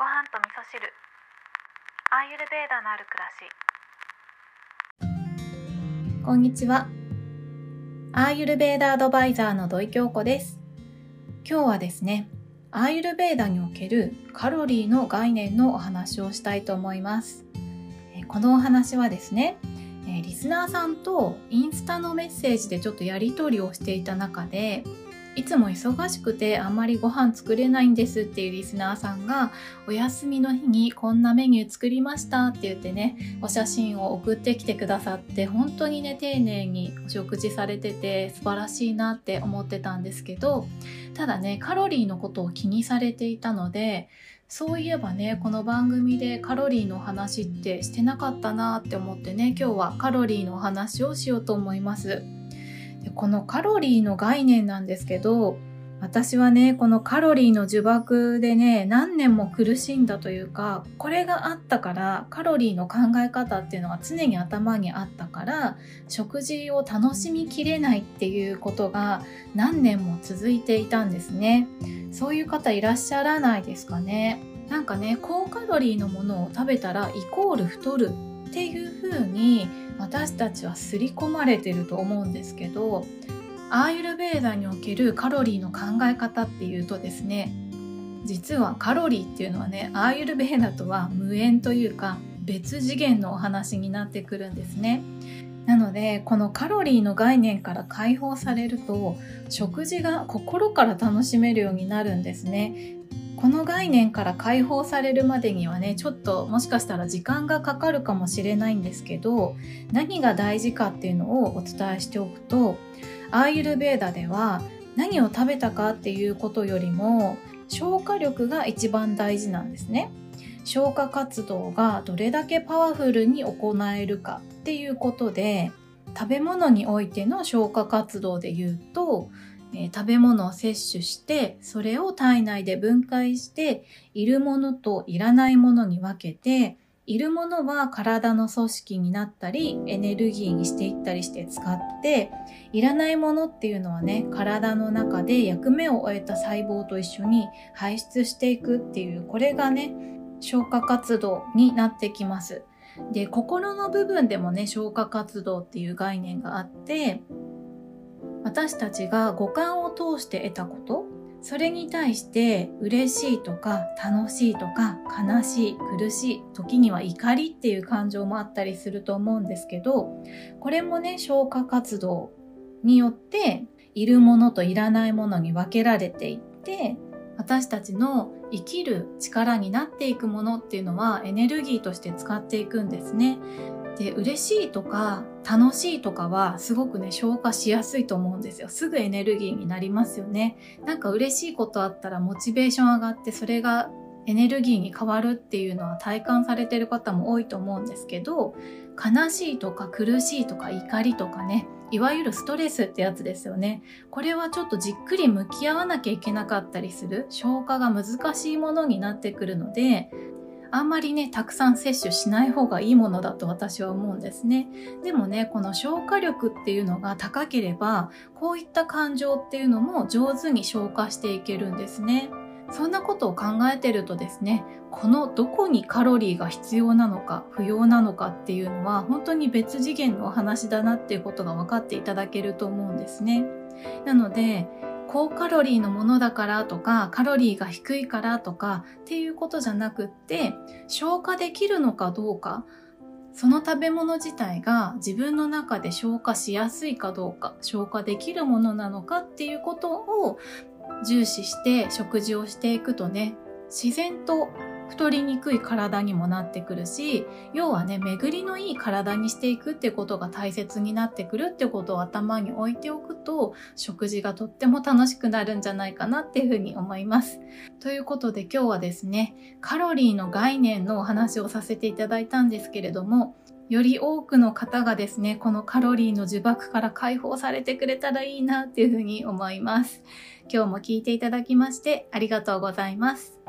ご飯と味噌汁アーユルベーダのある暮らしこんにちは。アーユルベーダアドバイザーの土井京子です。今日はですね、アーユルベーダにおけるカロリーの概念のお話をしたいと思います。えこのお話はですね、えリスナーさんとインスタのメッセージでちょっとやり取りをしていた中で、いつも忙しくてあんまりご飯作れないんですっていうリスナーさんがお休みの日にこんなメニュー作りましたって言ってねお写真を送ってきてくださって本当にね丁寧にお食事されてて素晴らしいなって思ってたんですけどただねカロリーのことを気にされていたのでそういえばねこの番組でカロリーの話ってしてなかったなって思ってね今日はカロリーの話をしようと思います。このカロリーの概念なんですけど私はねこのカロリーの呪縛でね何年も苦しんだというかこれがあったからカロリーの考え方っていうのが常に頭にあったから食事を楽しみきれないっていうことが何年も続いていたんですね。そういう方いらっしゃらないですかね。なんかね高カロリーのものを食べたらイコール太るっていう風に私たちは刷り込まれてると思うんですけどアーユルベーダにおけるカロリーの考え方っていうとですね実はカロリーっていうのはねアーユルベーダとは無縁というか別次元のお話になってくるんですね。なのでこのカロリーの概念から解放されると食事が心から楽しめるようになるんですね。この概念から解放されるまでにはねちょっともしかしたら時間がかかるかもしれないんですけど何が大事かっていうのをお伝えしておくとアーユルベーダでは何を食べたかっていうことよりも消化力が一番大事なんですね。消化活動がどれだけパワフルに行えるかっていうことで食べ物においての消化活動で言うとえー食べ物を摂取してそれを体内で分解しているものといらないものに分けているものは体の組織になったりエネルギーにしていったりして使っていらないものっていうのはね体の中で役目を終えた細胞と一緒に排出していくっていうこれがね消化活動になってきます。で心の部分でもね消化活動っていう概念があって私たちが五感を通して得たことそれに対して嬉しいとか楽しいとか悲しい苦しい時には怒りっていう感情もあったりすると思うんですけどこれもね消化活動によっているものといらないものに分けられていって私たちの生きる力になっていくものっていうのはエネルギーとして使っていくんですね。で嬉しいとか楽しいとかはすごくね消化しやすいと思うんですよ。すぐエネルギーになりますよね。なんか嬉しいことあったらモチベーション上がってそれがエネルギーに変わるっていうのは体感されてる方も多いと思うんですけど悲しいとか苦しいとか怒りとかねいわゆるストレスってやつですよね。これはちょっとじっくり向き合わなきゃいけなかったりする。消化が難しいものになってくるのであんまりね、たくさん摂取しない方がいいものだと私は思うんですね。でもね、この消化力っていうのが高ければ、こういった感情っていうのも上手に消化していけるんですね。そんなことを考えてるとですね、このどこにカロリーが必要なのか、不要なのかっていうのは、本当に別次元のお話だなっていうことが分かっていただけると思うんですね。なので、高カロリーのものだからとかカロリーが低いからとかっていうことじゃなくって消化できるのかどうかその食べ物自体が自分の中で消化しやすいかどうか消化できるものなのかっていうことを重視して食事をしていくとね自然と太りにくい体にもなってくるし要はね巡りのいい体にしていくってことが大切になってくるってことを頭に置いておくと食事がとっても楽しくなるんじゃないかなっていうふうに思います。ということで今日はですねカロリーの概念のお話をさせていただいたんですけれどもより多くの方がですね、このカロリーの呪縛から解放されてくれたらいいなっていうふうに思います。今日も聞いていただきましてありがとうございます。